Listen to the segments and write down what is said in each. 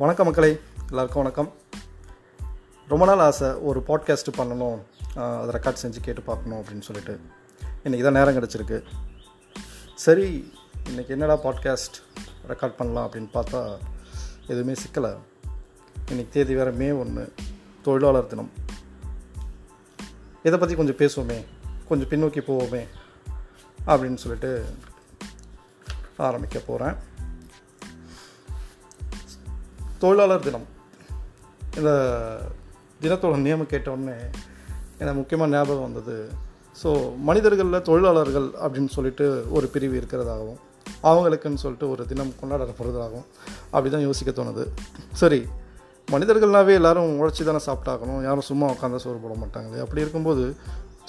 வணக்கம் மக்களே எல்லாருக்கும் வணக்கம். ரொம்ப நாள் ஆசை ஒரு பாட்காஸ்ட்டு பண்ணணும் அதை ரெக்கார்ட் செஞ்சு கேட்டு பார்க்கணும் அப்படின்னு சொல்லிட்டு. இன்றைக்கி தான் நேரம் கிடச்சிருக்கு. சரி இன்றைக்கி என்னடா பாட்காஸ்ட் ரெக்கார்ட் பண்ணலாம் அப்படின்னு பார்த்தா எதுவுமே சிக்கலை. இன்றைக்கி தேதி வேறு மே ஒன்று தொழிலாளர் தினம். இதை பற்றி கொஞ்சம் பேசுவோமே கொஞ்சம் பின்னோக்கி போவோமே அப்படின்னு சொல்லிட்டு ஆரம்பிக்க போகிறேன் தொழிலாளர் தினம். இந்த தினத்தோட நியமம் கேட்டவுடனே எனக்கு முக்கியமாக ஞாபகம் வந்தது. ஸோ மனிதர்களில் தொழிலாளர்கள் அப்படின்னு சொல்லிட்டு ஒரு பிரிவு இருக்கிறதாகவும் அவங்களுக்குன்னு சொல்லிட்டு ஒரு தினம் கொண்டாடப்படுறதாகவும் அப்படி தான் யோசிக்க தோணுது. சரி மனிதர்கள்னாவே எல்லோரும் உழைச்சி தானே சாப்பிட்டாகணும் யாரும் சும்மா உட்காந்து சோறு போட மாட்டாங்களே. அப்படி இருக்கும்போது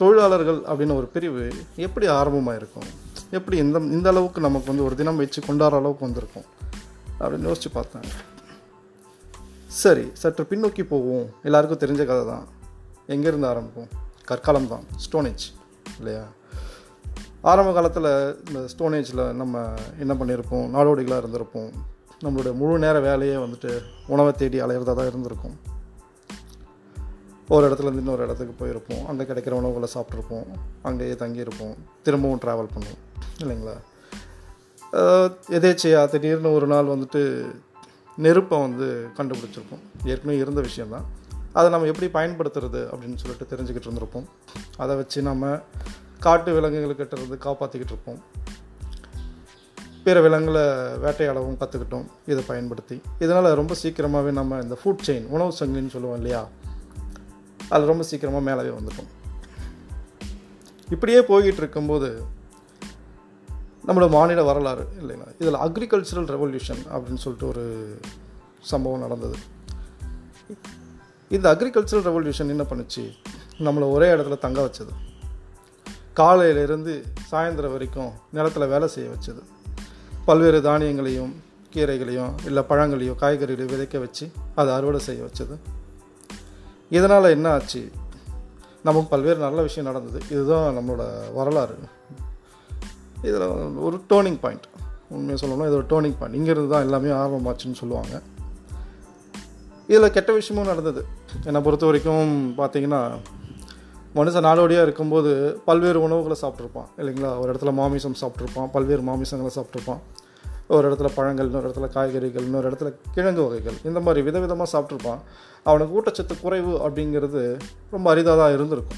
தொழிலாளர்கள் அப்படின்னு ஒரு பிரிவு எப்படி ஆரம்பமாக இருக்கும் எப்படி இந்த இந்த அளவுக்கு நமக்கு வந்து ஒரு தினம் வச்சு கொண்டாடுற அளவுக்கு வந்திருக்கும்? அப்படின்னு யோசித்து பார்த்தேன். சரி சற்று பின்னோக்கி போவோம். எல்லாருக்கும் தெரிஞ்ச கதை தான். எங்கேருந்து ஆரம்பிப்போம்? கற்காலம் தான். ஸ்டோனேஜ் இல்லையா? ஆரம்ப காலத்தில் இந்த ஸ்டோனேஜில் நம்ம என்ன பண்ணியிருப்போம் நாடோடிகளாக இருந்திருப்போம். நம்மளுடைய முழு நேர வேலையே வந்துட்டு உணவை தேடி அலையிறதா தான் இருந்திருக்கும். ஒரு இடத்துலேருந்து இன்னொரு இடத்துக்கு போயிருப்போம். அங்கே கிடைக்கிற உணவுகளை சாப்பிட்ருப்போம் அங்கேயே தங்கியிருப்போம். திரும்பவும் ட்ராவல் பண்ணுவோம். இல்லைங்களா? அஹ் திடீர்னு ஒரு நாள் வந்துட்டு நெருப்பை வந்து கண்டுபிடிச்சிருப்போம். ஏற்கனவே இருந்த விஷயந்தான் அதை நம்ம எப்படி பயன்படுத்துறது அப்படின்னு சொல்லிட்டு தெரிஞ்சுக்கிட்டு இருந்திருப்போம். அதை வச்சு நம்ம காட்டு விலங்குகள்கிட்ட இருந்து காப்பாற்றிக்கிட்டு இருப்போம். பிற விலங்குகளை வேட்டையாடவும் கற்றுக்கிட்டோம் இதை பயன்படுத்தி. இதனால் ரொம்ப சீக்கிரமாகவே நம்ம இந்த ஃபுட் செயின் உணவு சங்கிலின்னு சொல்லுவோம் இல்லையா? அது ரொம்ப சீக்கிரமாக மேலவே வந்துட்டோம். இப்படியே போய்கிட்டு இருக்கும்போது நம்மளோட மாநில வரலாறு இல்லைங்களா? இதில் அக்ரிகல்ச்சரல் ரெவல்யூஷன் அப்படின்னு சொல்லிட்டு ஒரு சம்பவம் நடந்தது. இந்த அக்ரிகல்ச்சரல் ரெவல்யூஷன் என்ன பண்ணுச்சு? நம்மளை ஒரே இடத்துல தங்க வச்சது. காலையிலேருந்து சாயந்தரம் வரைக்கும் நிலத்தில் வேலை செய்ய வச்சது. பல்வேறு தானியங்களையும் கீரைகளையும் இல்லை பழங்களையும் காய்கறிகளையும் விதைக்க வச்சு அதை அறுவடை செய்ய வச்சது. இதனால் என்ன ஆச்சு? நமக்கு பல்வேறு நல்ல விஷயம் நடந்தது. இதுதான் நம்மளோட வரலாறு. இதில் ஒரு டேர்னிங் பாயிண்ட் உண்மையாக சொல்லணும்னா இது ஒரு டேர்னிங் பாயிண்ட் இங்கேருந்து தான் எல்லாமே ஆரம்பமாச்சுன்னு சொல்லுவாங்க. இதில் கெட்ட விஷயமும் நடந்தது. என்னை பொறுத்த வரைக்கும் பார்த்தீங்கன்னா மனுஷன் நாடோடியாக இருக்கும்போது பல்வேறு உணவுகளை சாப்பிட்ருப்பான் இல்லைங்களா? ஒரு இடத்துல மாமிசம் சாப்பிட்ருப்பான் பல்வேறு மாமிசங்களை சாப்பிட்ருப்பான் ஒரு இடத்துல பழங்கள் இன்னொரு இடத்துல காய்கறிகள் இன்னொரு இடத்துல கிழங்கு வகைகள். இந்த மாதிரி விதவிதமாக சாப்பிட்ருப்பான் அவனுக்கு ஊட்டச்சத்து குறைவு அப்படிங்கிறது ரொம்ப அரிதாக தான் இருந்திருக்கும்.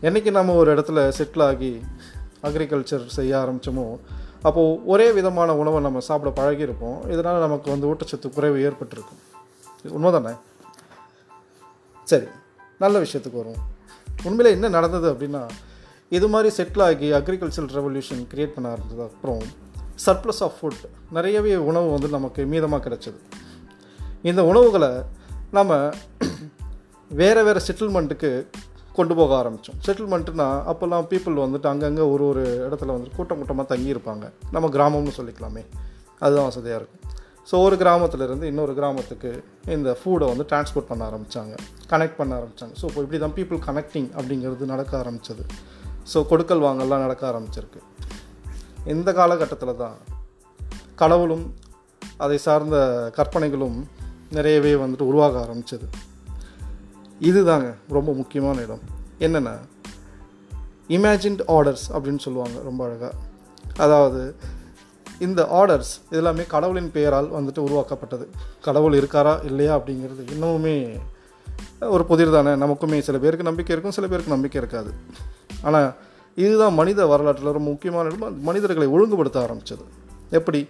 என்றைக்கு நம்ம ஒரு இடத்துல செட்டில் ஆகி அக்ரிகல்ச்சர் செய்ய ஆரம்பித்தோமோ அப்போது ஒரே விதமான உணவை நம்ம சாப்பிட பழகியிருப்போம். இதனால் நமக்கு வந்து ஊட்டச்சத்து குறைவு ஏற்பட்டிருக்கும். இது உண்மைதானே? சரி நல்ல விஷயத்துக்கு வரும் உண்மையில் என்ன நடந்தது அப்படின்னா இது மாதிரி செட்டில் ஆகி அக்ரிகல்ச்சர் ரெவல்யூஷன் க்ரியேட் பண்ண ஆரம்பிச்சது. அப்புறம் சர்ப்ளஸ் ஆஃப் ஃபுட் நிறையவே உணவு வந்து நமக்கு மீதமாக கிடச்சிது. இந்த உணவுகளை நம்ம வேறு வேறு செட்டில்மெண்ட்டுக்கு கொண்டு போக ஆரம்பித்தோம் செட்டில்மெண்ட்டுனா அப்போல்லாம் பீப்புள் வந்துட்டு அங்கங்கே ஒரு ஒரு இடத்துல வந்து கூட்டம் கூட்டமாக தங்கியிருப்பாங்க. நம்ம கிராமம்னு சொல்லிக்கலாமே. அதுதான் வசதியாக இருக்கும். ஸோ ஒரு கிராமத்துலேருந்து இன்னொரு கிராமத்துக்கு இந்த ஃபுட்டை வந்து டிரான்ஸ்போர்ட் பண்ண ஆரம்பித்தாங்க கனெக்ட் பண்ண ஆரம்பித்தாங்க ஸோ இப்போ இப்படி தான் பீப்புள் கனெக்டிங் அப்படிங்கிறது நடக்க ஆரம்பித்தது ஸோ கொடுக்கல் வாங்கல்லாம் நடக்க ஆரம்பிச்சிருக்கு. இந்த காலகட்டத்தில் தான் கடவுளும் அதை சார்ந்த கற்பனைகளும் நிறையவே வந்துட்டு உருவாக ஆரம்பிச்சது. இதுதாங்க ரொம்ப முக்கியமான இடம். என்னென்னா இமேஜின்ட் ஆர்டர்ஸ் அப்படின்னு சொல்லுவாங்க ரொம்ப அழகாக அதாவது இந்த ஆர்டர்ஸ் இதெல்லாமே கடவுளின் பெயரால் வந்துட்டு உருவாக்கப்பட்டது. கடவுள் இருக்காரா இல்லையா அப்படிங்கிறது இன்னமுமே ஒரு புதிர் தானே. நமக்குமே சில பேருக்கு நம்பிக்கை இருக்கும் சில பேருக்கு நம்பிக்கை இருக்காது. ஆனால் இதுதான் மனித வரலாற்றில் ரொம்ப முக்கியமான இடம். மனிதர்களை ஒழுங்குபடுத்த ஆரம்பித்தது எப்படி?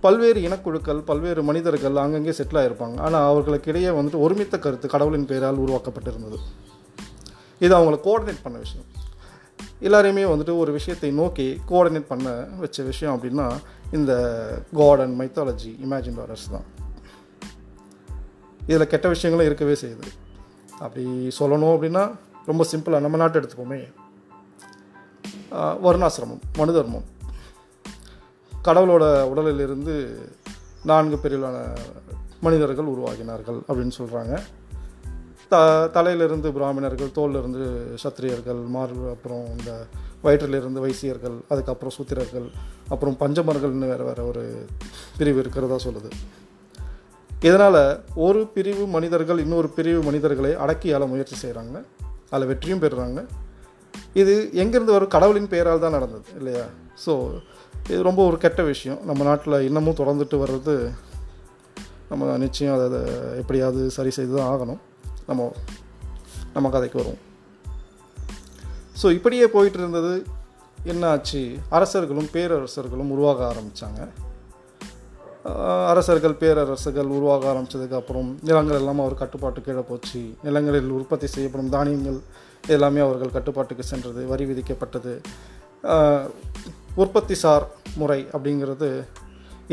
பல்வேறு இனக்குழுக்கள் பல்வேறு மனிதர்கள் அங்கங்கே செட்டில் ஆகிருப்பாங்க ஆனால் அவர்களுக்கு இடையே வந்துட்டு ஒருமித்த கருத்து கடவுளின் பெயரால் உருவாக்கப்பட்டிருந்தது. இது அவங்கள கோஆர்டினேட் பண்ண விஷயம். எல்லாரையுமே வந்துட்டு ஒரு விஷயத்தை நோக்கி கோஆர்டினேட் பண்ண வச்ச விஷயம் அப்படின்னா இந்த காட் மைத்தாலஜி இமேஜின் வாரர்ஸ் தான். இதில் கெட்ட விஷயங்களும் இருக்கவே செய்யுது. அப்படி சொல்லணும் அப்படின்னா ரொம்ப சிம்பிளாக நம்ம நாட்டை எடுத்துப்போமே. ஆஹ் வருணாசிரமம் மனு தர்மம் கடவுளோட உடலிலிருந்து நான்கு பிரிவிலான மனிதர்கள் உருவாகினார்கள் அப்படின்னு சொல்கிறாங்க த தலையிலிருந்து பிராமணர்கள் தோலிலிருந்து சத்திரியர்கள் மார் அப்புறம் இந்த வயிற்றிலிருந்து வைசியர்கள் அதுக்கப்புறம் சூத்திரர்கள் அப்புறம் பஞ்சமர்கள்னு வேறு வேறு ஒரு பிரிவு இருக்கிறதா சொல்லுது. இதனால் ஒரு பிரிவு மனிதர்கள் இன்னொரு பிரிவு மனிதர்களை அடக்கி ஆள முயற்சி செய்கிறாங்க அதில் வெற்றியும் பெறுறாங்க. இது எங்கேருந்து வரும்? கடவுளின் பெயரால் தான் நடந்தது இல்லையா? ஸோ இது ரொம்ப ஒரு கெட்ட விஷயம். நம்ம நாட்டில் இன்னமும் தொடர்ந்துட்டு வர்றது நம்ம நிச்சயம் அதை எப்படியாவது சரி செய்து தான் ஆகணும். நம்ம நம்ம கதைக்கு வருவோம். ஸோ இப்படியே போயிட்டு இருந்தது. என்ன ஆச்சு? அரசர்களும் பேரரசர்களும் உருவாக ஆரம்பித்தாங்க அரசர்கள் பேரரசுகள் உருவாக ஆரம்பித்ததுக்கப்புறம் நிலங்கள் எல்லாம் அவர் கட்டுப்பாட்டு கீழே போச்சு. நிலங்களில் உற்பத்தி செய்யப்படும் தானியங்கள் எல்லாமே அவர்கள் கட்டுப்பாட்டுக்கு சென்றது வரி விதிக்கப்பட்டது. உற்பத்தி சார் முறை அப்படிங்கிறது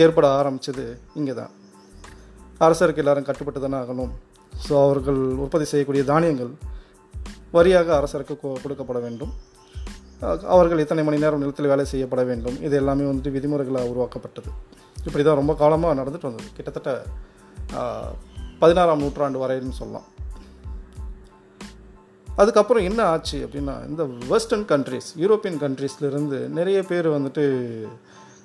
ஏற்பட ஆரம்பித்தது இங்கே தான் அரசருக்கு எல்லாரும் கட்டுப்பட்டு தானே ஆகணும். ஸோ அவர்கள் உற்பத்தி செய்யக்கூடிய தானியங்கள் வரியாக அரசருக்கு கொடுக்கப்பட வேண்டும். அவர்கள் இத்தனை மணி நேரம் நிலத்தில் வேலை செய்யப்பட வேண்டும் இது எல்லாமே வந்துட்டு விதிமுறைகளாக உருவாக்கப்பட்டது. இப்படி தான் ரொம்ப காலமாக நடந்துட்டு வந்தது. கிட்டத்தட்ட பதினாறாம் நூற்றாண்டு வரையிலும் சொல்லலாம். அதுக்கப்புறம் என்ன ஆச்சு அப்படின்னா இந்த வெஸ்டர்ன் கண்ட்ரிஸ் யூரோப்பியன் கண்ட்ரீஸ்லேருந்து நிறைய பேர் வந்துட்டு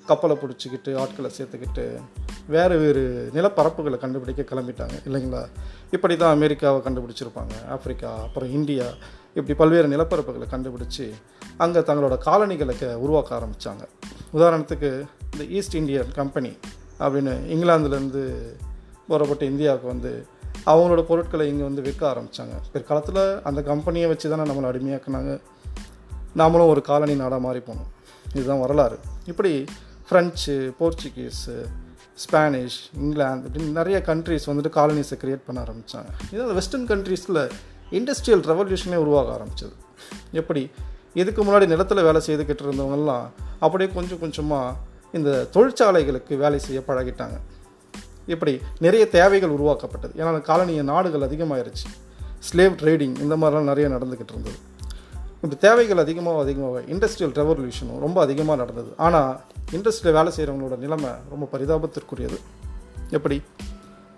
கப்பலை பிடிச்சிக்கிட்டு ஆட்களை சேர்த்துக்கிட்டு வேறு வேறு நிலப்பரப்புகளை கண்டுபிடிக்க கிளம்பிட்டாங்க இல்லைங்களா? இப்படி தான் அமெரிக்காவை கண்டுபிடிச்சிருப்பாங்க ஆப்பிரிக்கா அப்புறம் இந்தியா இப்படி பல்வேறு நிலப்பரப்புகளை கண்டுபிடிச்சி அங்கே தங்களோட காலனிகளை உருவாக்க ஆரம்பித்தாங்க உதாரணத்துக்கு இந்த ஈஸ்ட் இந்தியன் கம்பெனி அப்படின்னு இங்கிலாந்துலேருந்து புறப்பட்டு இந்தியாவுக்கு வந்து அவங்களோட பொருட்களை இங்கே வந்து விற்க ஆரம்பித்தாங்க பிற்காலத்தில் அந்த கம்பெனியை வச்சு தானே நம்மளை அடிமையாக்குனாங்க. நாமளும் ஒரு காலனி நாடாக மாறி போனோம். இதுதான் வரலாறு. இப்படி ஃப்ரெஞ்சு போர்ச்சுகீஸு ஸ்பானிஷ் இங்கிலாந்து இப்படின்னு நிறைய கண்ட்ரிஸ் வந்துட்டு காலனிஸை க்ரியேட் பண்ண ஆரம்பித்தாங்க இதில் வெஸ்டர்ன் கண்ட்ரீஸில் இண்டஸ்ட்ரியல் ரெவல்யூஷனே உருவாக ஆரம்பிச்சது. எப்படி? இதுக்கு முன்னாடி நிலத்தில் வேலை செய்துக்கிட்டு இருந்தவங்கெல்லாம் அப்படியே கொஞ்சம் கொஞ்சமாக இந்த தொழிற்சாலைகளுக்கு வேலை செய்ய பழகிட்டாங்க. இப்படி நிறைய தேவைகள் உருவாக்கப்பட்டது. ஏன்னா காலனிய நாடுகள் அதிகமாகிருச்சு ஸ்லேவ் ட்ரேடிங் இந்த மாதிரிலாம் நிறைய நடந்துக்கிட்டு இருந்தது. இப்படி தேவைகள் அதிகமாக அதிகமாக இண்டஸ்ட்ரியல் ரெவல்யூஷனும் ரொம்ப அதிகமாக நடந்தது. ஆனால் இண்டஸ்ட்ரியில் வேலை செய்கிறவங்களோட நிலைமை ரொம்ப பரிதாபத்திற்குரியது. எப்படி?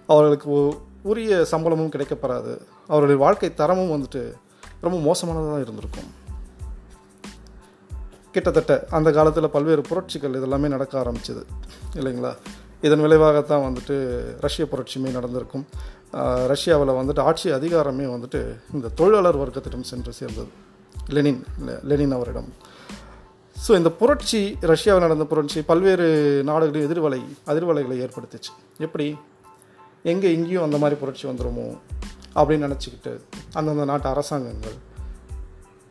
அவர்களுக்கு உரிய சம்பளமும் கிடைக்கப்படாது அவர்களின் வாழ்க்கை தரமும் வந்துட்டு ரொம்ப மோசமானதாக இருந்திருக்கும். கிட்டத்தட்ட அந்த காலத்தில் பல்வேறு புரட்சிகள் இதெல்லாமே நடக்க ஆரம்பிச்சது. இல்லைங்களா? இதன் விளைவாகத்தான் வந்துட்டு ரஷ்ய புரட்சியுமே நடந்திருக்கும். ரஷ்யாவில் வந்துட்டு ஆட்சி அதிகாரமே வந்துட்டு இந்த தொழிலாளர் வர்க்கத்திடம் சென்று சேர்ந்தது. லெனின் லெனின் அவரிடம். ஸோ இந்த புரட்சி ரஷ்யாவில் நடந்த புரட்சி பல்வேறு நாடுகளின் எதிர்வலை அதிர்வலைகளை ஏற்படுத்துச்சு. எப்படி? எங்கே இங்கேயும் அந்த மாதிரி புரட்சி வந்துடுமோ அப்படின்னு நினச்சிக்கிட்டு அந்தந்த நாட்டு அரசாங்கங்கள்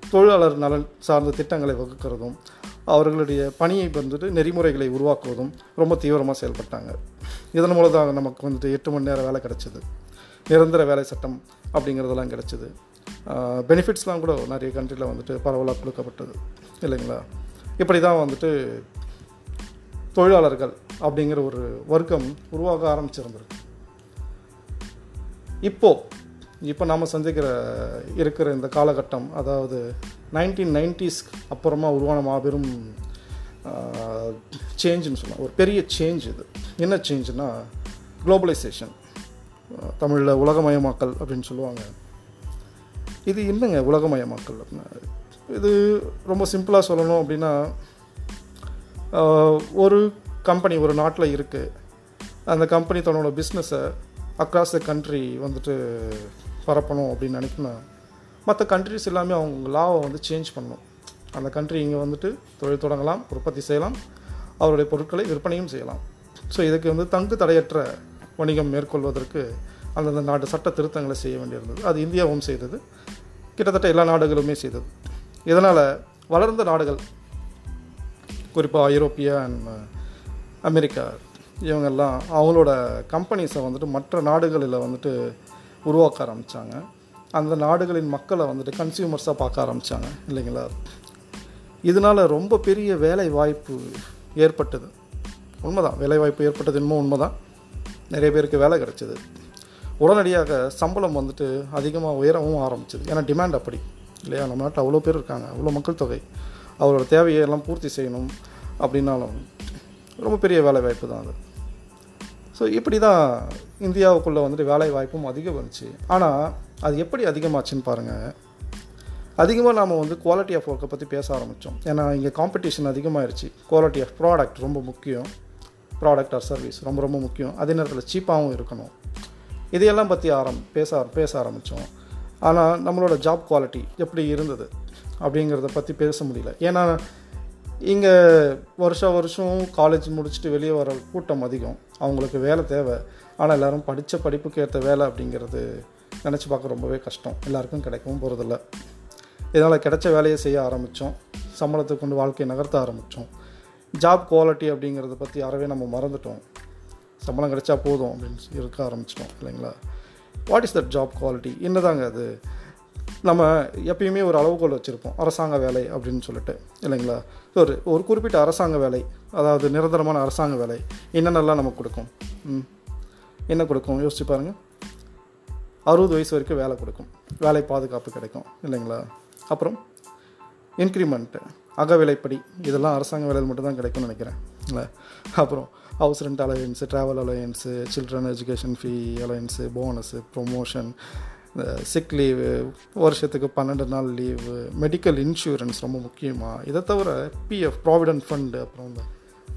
தொழிலாளர் நலன் சார்ந்த திட்டங்களை வகுக்கிறதும் அவர்களுடைய பணியை வந்துட்டு நெறிமுறைகளை உருவாக்குவதும் ரொம்ப தீவிரமாக செயல்பட்டாங்க. இதன் மூலம் நமக்கு வந்துட்டு எட்டு மணி நேரம் வேலை கிடச்சிது. நிரந்தர வேலை சட்டம் அப்படிங்கிறதெல்லாம் கிடச்சிது. பெனிஃபிட்ஸ்லாம் கூட நிறைய கண்ட்ரியில் வந்துட்டு பரவலாக கொடுக்கப்பட்டது. இல்லைங்களா? இப்படி தான் வந்துட்டு தொழிலாளர்கள் அப்படிங்கிற ஒரு வர்க்கம் உருவாக ஆரம்பிச்சிருந்திருக்கு. இப்போது இப்போ நாம் சந்திக்கிற இருக்கிற இந்த காலகட்டம் அதாவது நைன்டீன் நைன்டிஸ்க்கு அப்புறமா உருவான மாபெரும் சேஞ்சுன்னு சொல்லலாம். ஒரு பெரிய சேஞ்ச் இது. என்ன சேஞ்சுனா குளோபலைசேஷன் தமிழில் உலகமயமாக்கல் அப்படின்னு சொல்லுவாங்க. இது என்னங்க உலகமயமாக்கல் அப்படின்னா? இது ரொம்ப சிம்பிளாக சொல்லணும் அப்படின்னா ஒரு கம்பெனி ஒரு நாட்டில் இருக்குது அந்த கம்பெனி தன்னோட பிஸ்னஸை அக்ராஸ் த கண்ட்ரி வந்துட்டு பரப்பணும் அப்படின்னு நினைக்கணும். மற்ற கண்ட்ரிஸ் எல்லாமே அவங்க லாவை வந்து சேஞ்ச் பண்ணணும். அந்த கண்ட்ரி இங்கே வந்துட்டு தொழில் தொடங்கலாம் உற்பத்தி செய்யலாம் அவருடைய பொருட்களை விற்பனையும் செய்யலாம். ஸோ இதுக்கு வந்து தங்கு தடையற்ற வணிகம் மேற்கொள்வதற்கு அந்தந்த நாட்டு சட்ட திருத்தங்களை செய்ய வேண்டியிருந்தது. அது இந்தியாவும் செய்தது. கிட்டத்தட்ட எல்லா நாடுகளுமே செய்தது. இதனால் வளர்ந்த நாடுகள் குறிப்பாக ஐரோப்பிய அண்ட் அமெரிக்கா இவங்கெல்லாம் அவங்களோட கம்பெனிஸை வந்துட்டு மற்ற நாடுகளில் வந்துட்டு உருவாக்க ஆரம்பித்தாங்க அந்த நாடுகளின் மக்களை வந்துட்டு கன்சியூமர்ஸாக பார்க்க ஆரம்பித்தாங்க இல்லைங்களா? இதனால் ரொம்ப பெரிய வேலை வாய்ப்பு ஏற்பட்டது. உண்மைதான் வேலை வாய்ப்பு ஏற்பட்டது இன்னும் உண்மைதான். நிறைய பேருக்கு வேலை கிடச்சிது. உடனடியாக சம்பளம் வந்துட்டு அதிகமாக உயரவும் ஆரம்பிச்சது. ஏன்னா டிமாண்ட் அப்படி இல்லையா? நம்ம நாட்டில் அவ்வளோ பேர் இருக்காங்க அவ்வளோ மக்கள் தொகை. அவரோட தேவையை எல்லாம் பூர்த்தி செய்யணும் அப்படின்னாலும் ரொம்ப பெரிய வேலை வாய்ப்பு தான் அது. ஸோ இப்படி தான் இந்தியாவுக்குள்ளே வந்துட்டு வேலை வாய்ப்பும் அதிகம் வந்துச்சு ஆனால் அது எப்படி அதிகமாச்சுன்னு பாருங்கள் அதிகமாக நாம் வந்து குவாலிட்டி ஆஃப் ஒர்க்கை பற்றி பேச ஆரம்பித்தோம் ஏன்னா இங்கே காம்படிஷன் அதிகமாகிருச்சு குவாலிட்டி ஆஃப் ப்ராடக்ட் ரொம்ப முக்கியம். ப்ராடக்ட் ஆர் சர்வீஸ் ரொம்ப ரொம்ப முக்கியம். அதே நேரத்தில் சீப்பாகவும் இருக்கணும். இதையெல்லாம் பற்றி ஆரம் பேச பேச ஆரம்பித்தோம் ஆனால் நம்மளோட ஜாப் குவாலிட்டி எப்படி இருந்தது அப்படிங்கிறத பற்றி பேச முடியல. ஏன்னா இங்கே வருஷ வருஷம் காலேஜ் முடிச்சுட்டு வெளியே வர கூட்டம் அதிகம். அவங்களுக்கு வேலை தேவை. ஆனால் எல்லோரும் படித்த படிப்புக்கு ஏற்ற வேலை அப்படிங்கிறது நினச்சி பார்க்க ரொம்பவே கஷ்டம். எல்லாருக்கும் கிடைக்கவும் போகிறதில்ல இதனால் கிடைச்ச வேலையை செய்ய ஆரம்பித்தோம் சம்பளத்தை கொண்டு வாழ்க்கையை நகர்த்த ஆரம்பித்தோம் ஜாப் குவாலிட்டி அப்படிங்கிறத பற்றி யாரவே நம்ம மறந்துட்டோம். சம்பளம் கிடைச்சா போதும் அப்படின்னு இருக்க ஆரம்பிச்சிட்டோம் இல்லைங்களா? What is that job quality என்னதாங்க அது? நம்ம எப்பயுமே ஒரு அளவுகோல் வச்சுருப்போம். அரசாங்க வேலை அப்படின்னு சொல்லிட்டு இல்லைங்களா? ஒரு ஒரு குறிப்பிட்ட அரசாங்க வேலை அதாவது நிரந்தரமான அரசாங்க வேலை என்னென்னலாம் நமக்கு கொடுக்கும்? ம். என்ன கொடுக்கும்? யோசிச்சு பாருங்கள் அறுபது வயசு வரைக்கும் வேலை கொடுக்கும். வேலை பாதுகாப்பு கிடைக்கும். இல்லைங்களா? அப்புறம் இன்க்ரிமெண்ட்டு அகவிலைப்படி இதெல்லாம் அரசாங்க வேலையில் மட்டும்தான் கிடைக்கும்னு நினைக்கிறேன். இல்லை? அப்புறம் house rent allowance travel allowance children education fee allowance bonus promotion sick leave வருஷத்துக்கு பன்னெண்டு நாள் லீவு மெடிக்கல் இன்சூரன்ஸ் ரொம்ப முக்கியமாக இதை தவிர பிஎஃப் ப்ராவிடென்ட் ஃபண்டு அப்புறம் இந்த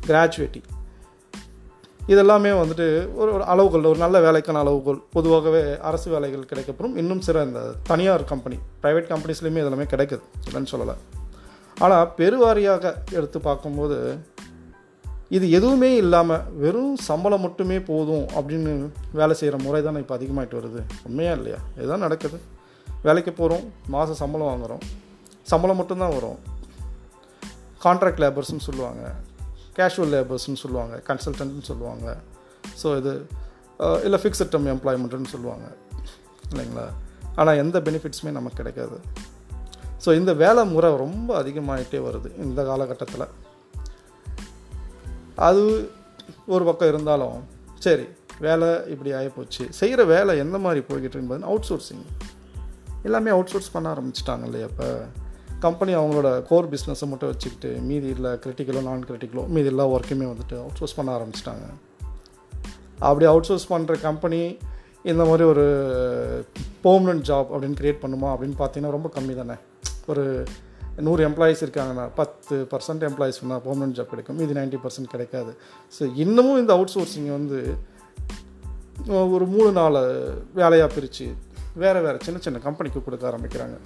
கிராஜுவேட்டி இதெல்லாமே வந்துட்டு ஒரு ஒரு அளவுகள் ஒரு நல்ல வேலைக்கான அளவுகள் பொதுவாகவே அரசு வேலைகள் கிடைக்கப்படும் இன்னும் சில இந்த தனியார் கம்பெனி ப்ரைவேட் கம்பெனிஸ்லேயுமே இதெல்லாமே கிடைக்குது. இல்லைன்னு சொல்லலை. ஆனால் பெருவாரியாக எடுத்து பார்க்கும்போது இது எதுவுமே இல்லாமல் வெறும் சம்பளம் மட்டுமே போதும் அப்படின்னு வேலை செய்கிற முறை தானே இப்போ அதிகமாகிட்டு வருது. உண்மையாக இல்லையா? இதுதான் நடக்குது. வேலைக்கு போகிறோம் மாதம் சம்பளம் வாங்குகிறோம் சம்பளம் மட்டும்தான் வரும். கான்ட்ராக்ட் லேபர்ஸ்னு சொல்லுவாங்க. கேஷுவல் லேபர்ஸ்னு சொல்லுவாங்க கன்சல்டன்ட்னு சொல்லுவாங்க. ஸோ இது இல்லை ஃபிக்ஸட் டம் எம்ப்ளாய்மெண்ட்டுன்னு சொல்லுவாங்க. இல்லைங்களா? ஆனால் எந்த பெனிஃபிட்ஸுமே நமக்கு கிடைக்காது. ஸோ இந்த வேலை முறை ரொம்ப அதிகமாகிட்டே வருது இந்த காலகட்டத்தில். அது ஒரு பக்கம் இருந்தாலும் சரி வேலை இப்படி ஆகிப்போச்சு செய்கிற வேலை எந்த மாதிரி போய்கிட்டு இருக்குன்னு அவுட் சோர்சிங் எல்லாமே அவுட் சோர்ஸ் பண்ண ஆரம்பிச்சிட்டாங்க இல்லையா இப்போ? கம்பெனி அவங்களோட கோர் பிஸ்னஸை மட்டும் வச்சுக்கிட்டு மீதி இல்லை கிரிட்டிக்கலோ நான் கிரிட்டிக்கலோ மீதி எல்லா ஒர்க்குமே வந்துட்டு அவுட் சோர்ஸ் பண்ண ஆரம்பிச்சிட்டாங்க. அப்படி அவுட் சோர்ஸ் பண்ணுற கம்பெனி இந்த மாதிரி ஒரு பெர்மனன்ட் ஜாப் அப்படின்னு க்ரியேட் பண்ணுமா அப்படின்னு பார்த்தீங்கன்னா ரொம்ப கம்மி தானே. ஒரு நூறு எம்ப்ளாயீஸ் இருக்காங்கன்னா பத்து பர்சன்ட் எம்ப்ளாயீஸ் சொன்னால் பெர்மனன்ட் ஜாப் கிடைக்கும். இது நைன்ட்டி பர்சன்ட் கிடைக்காது. ஸோ இன்னமும் இந்த அவுட் சோர்ஸிங் வந்து ஒரு மூணு நாலு வேலையாக பிரித்து வேறு வேறு சின்ன சின்ன கம்பெனிக்கு கொடுக்க ஆரம்பிக்கிறாங்க.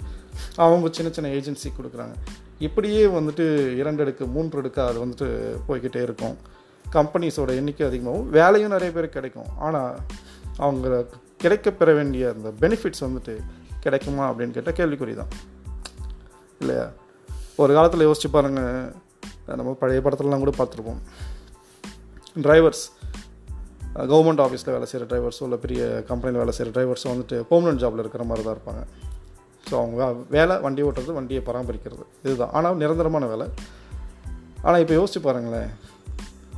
அவங்க சின்ன சின்ன ஏஜென்சி கொடுக்குறாங்க. இப்படியே வந்துட்டு இரண்டு அடுக்கு மூன்று அடுக்கு அது வந்துட்டு போய்கிட்டே இருக்கும். கம்பெனிஸோட எண்ணிக்கை அதிகமாகவும் வேலையும் நிறைய பேர் கிடைக்கும். ஆனால் அவங்க கிடைக்க பெற வேண்டிய அந்த பெனிஃபிட்ஸ் வந்துட்டு கிடைக்குமா அப்படின்னு கேட்டால் கேள்விக்குறி தான் இல்லையா? ஒரு காலத்தில் யோசிச்சு பாருங்கள் நம்ம பழைய படத்துலலாம் கூட பார்த்துருப்போம். டிரைவர்ஸ் கவர்மெண்ட் ஆஃபீஸில் வேலை செய்கிற டிரைவர்ஸோ இல்லை பெரிய கம்பெனியில் வேலை செய்கிற டிரைவர்ஸோ வந்துட்டு பெர்மனன்ட் ஜாபில் இருக்கிற மாதிரி தான் இருப்பாங்க. ஸோ அவங்க வேலை வண்டி ஓட்டுறது வண்டியை பராமரிக்கிறது இதுதான். ஆனால் நிரந்தரமான வேலை. ஆனால் இப்போ யோசிச்சு பாருங்களேன்.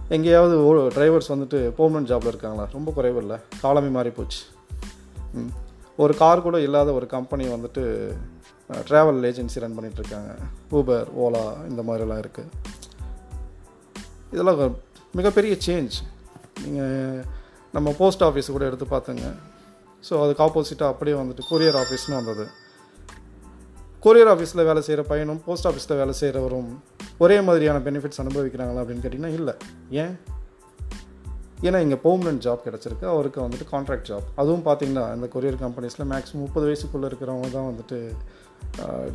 எங்கேயாவது டிரைவர்ஸ் வந்துட்டு பெர்மனன்ட் ஜாபில் இருக்காங்களா? ரொம்ப குறைவு இல்லை. காலமே மாறி போச்சு. ஒரு கார் கூட இல்லாத ஒரு கம்பெனி வந்துட்டு ட்ராவல் ஏஜென்சி ரன் பண்ணிகிட்ருக்காங்க ஊபர் ஓலா இந்த மாதிரிலாம் இருக்குது இதெல்லாம் மிகப்பெரிய சேஞ்ச் நீங்கள் நம்ம போஸ்ட் ஆஃபீஸ் கூட எடுத்து பார்த்துங்க. ஸோ அதுக்கு ஆப்போசிட்டாக அப்படியே வந்துட்டு கொரியர் ஆஃபீஸ்னு வந்தது. கொரியர் ஆஃபீஸில் வேலை செய்கிற பையனும் போஸ்ட் ஆஃபீஸில் வேலை செய்கிறவரும் ஒரே மாதிரியான பெனிஃபிட்ஸ் அனுபவிக்கிறாங்களா அப்படின்னு கேட்டிங்கன்னா இல்லை. ஏன்? ஏன்னா இங்கே பெர்மனன்ட் ஜாப் கிடச்சிருக்கு. அவருக்கு வந்துட்டு கான்ட்ராக்ட் ஜாப் அதுவும் பார்த்திங்கன்னா இந்த கொரியர் கம்பெனிஸில் மேக்ஸிமம் முப்பது வயசுக்குள்ளே இருக்கிறவங்க தான் வந்துட்டு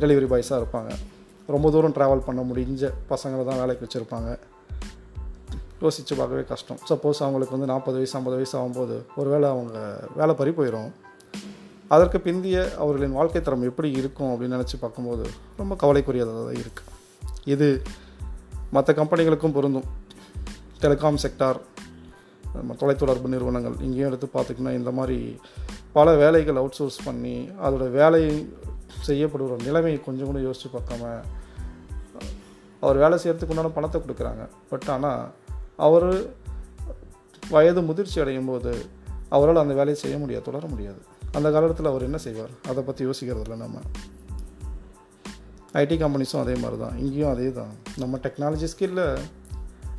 டெலிவரி பாய்ஸாக இருப்பாங்க. ரொம்ப தூரம் ட்ராவல் பண்ண முடிஞ்ச பசங்களை தான் வேலைக்கு வச்சுருப்பாங்க. யோசித்து பார்க்கவே கஷ்டம். சப்போஸ் அவங்களுக்கு வந்து நாற்பது வயசு ஐம்பது வயசு ஆகும்போது ஒருவேளை அவங்க வேலை பறி போயிடும் அதற்கு பிந்திய அவர்களின் வாழ்க்கை தரம் எப்படி இருக்கும் அப்படின்னு நினச்சி பார்க்கும்போது ரொம்ப கவலைக்குரியதாக தான் இருக்குது இது மற்ற கம்பெனிகளுக்கும் பொருந்தும். டெலிகாம் செக்டார் நம்ம தொலைத்தொடர்பு நிறுவனங்கள் இங்கேயும் எடுத்து பார்த்திங்கன்னா இந்த மாதிரி பல வேலைகள் அவுட் சோர்ஸ் பண்ணி அதோட வேலை செய்யப்படுகிற நிலைமையை கொஞ்சம் கூட யோசித்து பார்க்காம அவர் வேலை செய்கிறதுக்கு உண்டான பணத்தை கொடுக்குறாங்க. பட் ஆனால் அவர் வயது முதிர்ச்சி அடையும் போது அவரால் அந்த வேலையை செய்ய முடியாது தொடர முடியாது. அந்த காலத்தில் அவர் என்ன செய்வார்? அதை பற்றி யோசிக்கிறதில்ல நம்ம. ஐடி கம்பெனிஸும் அதே மாதிரி தான் இங்கேயும் அதே தான் நம்ம டெக்னாலஜி ஸ்கில்ல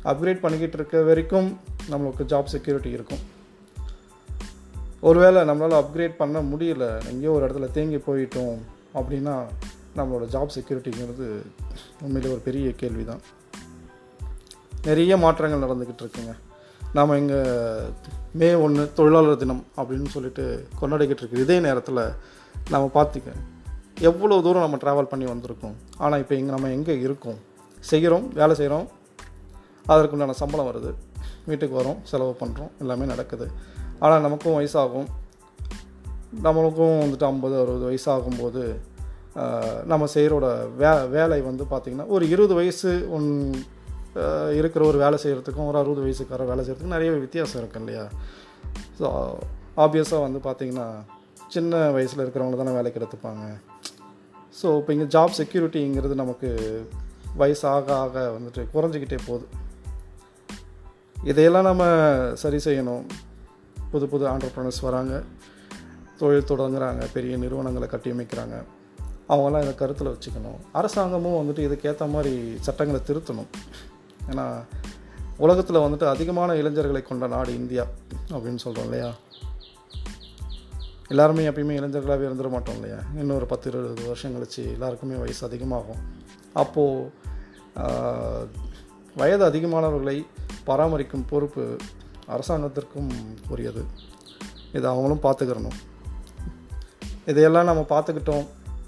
அப்கிரேட் பண்ணிக்கிட்டு இருக்க வரைக்கும் நம்மளுக்கு ஜாப் செக்யூரிட்டி இருக்கும். ஒருவேளை நம்மளால் அப்கிரேட் பண்ண முடியல எங்கேயோ ஒரு இடத்துல தேங்கி போயிட்டோம் அப்படின்னா நம்மளோட ஜாப் செக்யூரிட்டிங்கிறது உண்மையிலே ஒரு பெரிய கேள்வி தான் நிறைய மாற்றங்கள் நடந்துக்கிட்டு இருக்குங்க. நாம் இங்கே மே ஒன்று தொழிலாளர் தினம் அப்படின்னு சொல்லிட்டு கொண்டாடிக்கிட்டு இருக்கு இதே நேரத்தில் நம்ம பார்த்துக்க எவ்வளோ தூரம் நம்ம ட்ராவல் பண்ணி வந்திருக்கோம். ஆனால் இப்போ இங்கே நம்ம எங்கே இருக்கோம்? செய்கிறோம் வேலை செய்கிறோம் அதற்குண்டான சம்பளம் வருது. வீட்டுக்கு வரோம் செலவு பண்ணுறோம் எல்லாமே நடக்குது. ஆனால் நமக்கும் வயசாகும். நம்மளுக்கும் வந்துட்டு ஐம்பது அறுபது வயசாகும்போது நம்ம செய்கிறோட வே வேலை வந்து பார்த்திங்கன்னா ஒரு இருபது வயசு ஒன் இருக்கிற ஒரு வேலை செய்கிறதுக்கும் ஒரு அறுபது வயசுக்கார வேலை செய்கிறதுக்கும் நிறைய வித்தியாசம் இருக்கு இல்லையா? ஸோ ஆப்வியஸாக வந்து பார்த்திங்கன்னா சின்ன வயசில் இருக்கிறவங்க தானே வேலைக்கு எடுத்துப்பாங்க. ஸோ இப்போ இங்கே ஜாப் செக்யூரிட்டிங்கிறது நமக்கு வயசு ஆக ஆக வந்துட்டு குறைஞ்சிக்கிட்டே போகுது. இதையெல்லாம் நம்ம சரி செய்யணும். புது புது ஆண்டர்பிரனர்ஸ் வராங்க. தொழில் தொடங்குறாங்க. பெரிய நிறுவனங்களை கட்டியமைக்கிறாங்க அவங்கெல்லாம் இதை கருத்தில் வச்சுக்கணும். அரசாங்கமும் வந்துட்டு இதுக்கேற்ற மாதிரி சட்டங்களை திருத்தணும். ஏன்னா உலகத்தில் வந்துட்டு அதிகமான இளைஞர்களை கொண்ட நாடு இந்தியா அப்படின்னு சொல்கிறோம் இல்லையா? எல்லாருமே எப்பயுமே இளைஞர்களாகவே இருந்துட மாட்டோம் இல்லையா? இன்னொரு பத்து இருபது வருஷம் கழிச்சு எல்லாருக்குமே வயசு அதிகமாகும். அப்போது வயது அதிகமானவர்களை பராமரிக்கும் பொறுப்பு அரசாங்கத்திற்கும் உரியது. இதை அவங்களும் பார்த்துக்கிறணும். இதையெல்லாம் நம்ம பார்த்துக்கிட்டோம்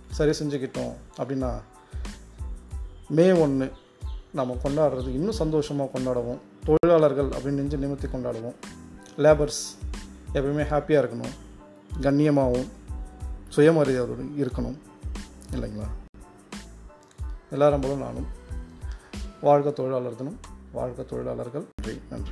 சரி செஞ்சுக்கிட்டோம் அப்படின்னா மே ஒன்று நம்ம கொண்டாடுறது இன்னும் சந்தோஷமாக கொண்டாடுவோம். தொழிலாளர்கள் அப்படின்னு நெஞ்சு நிமித்தி கொண்டாடுவோம். லேபர்ஸ் எப்பயுமே ஹாப்பியாக இருக்கணும். கண்ணியமாகவும் சுயமரியாதையோடு இருக்கணும். இல்லைங்களா? எல்லாரும் போலும் நானும். வாழ்க தொழிலாளர் தினம் வாழ்க தொழிலாளர்கள். நன்றி நன்றி.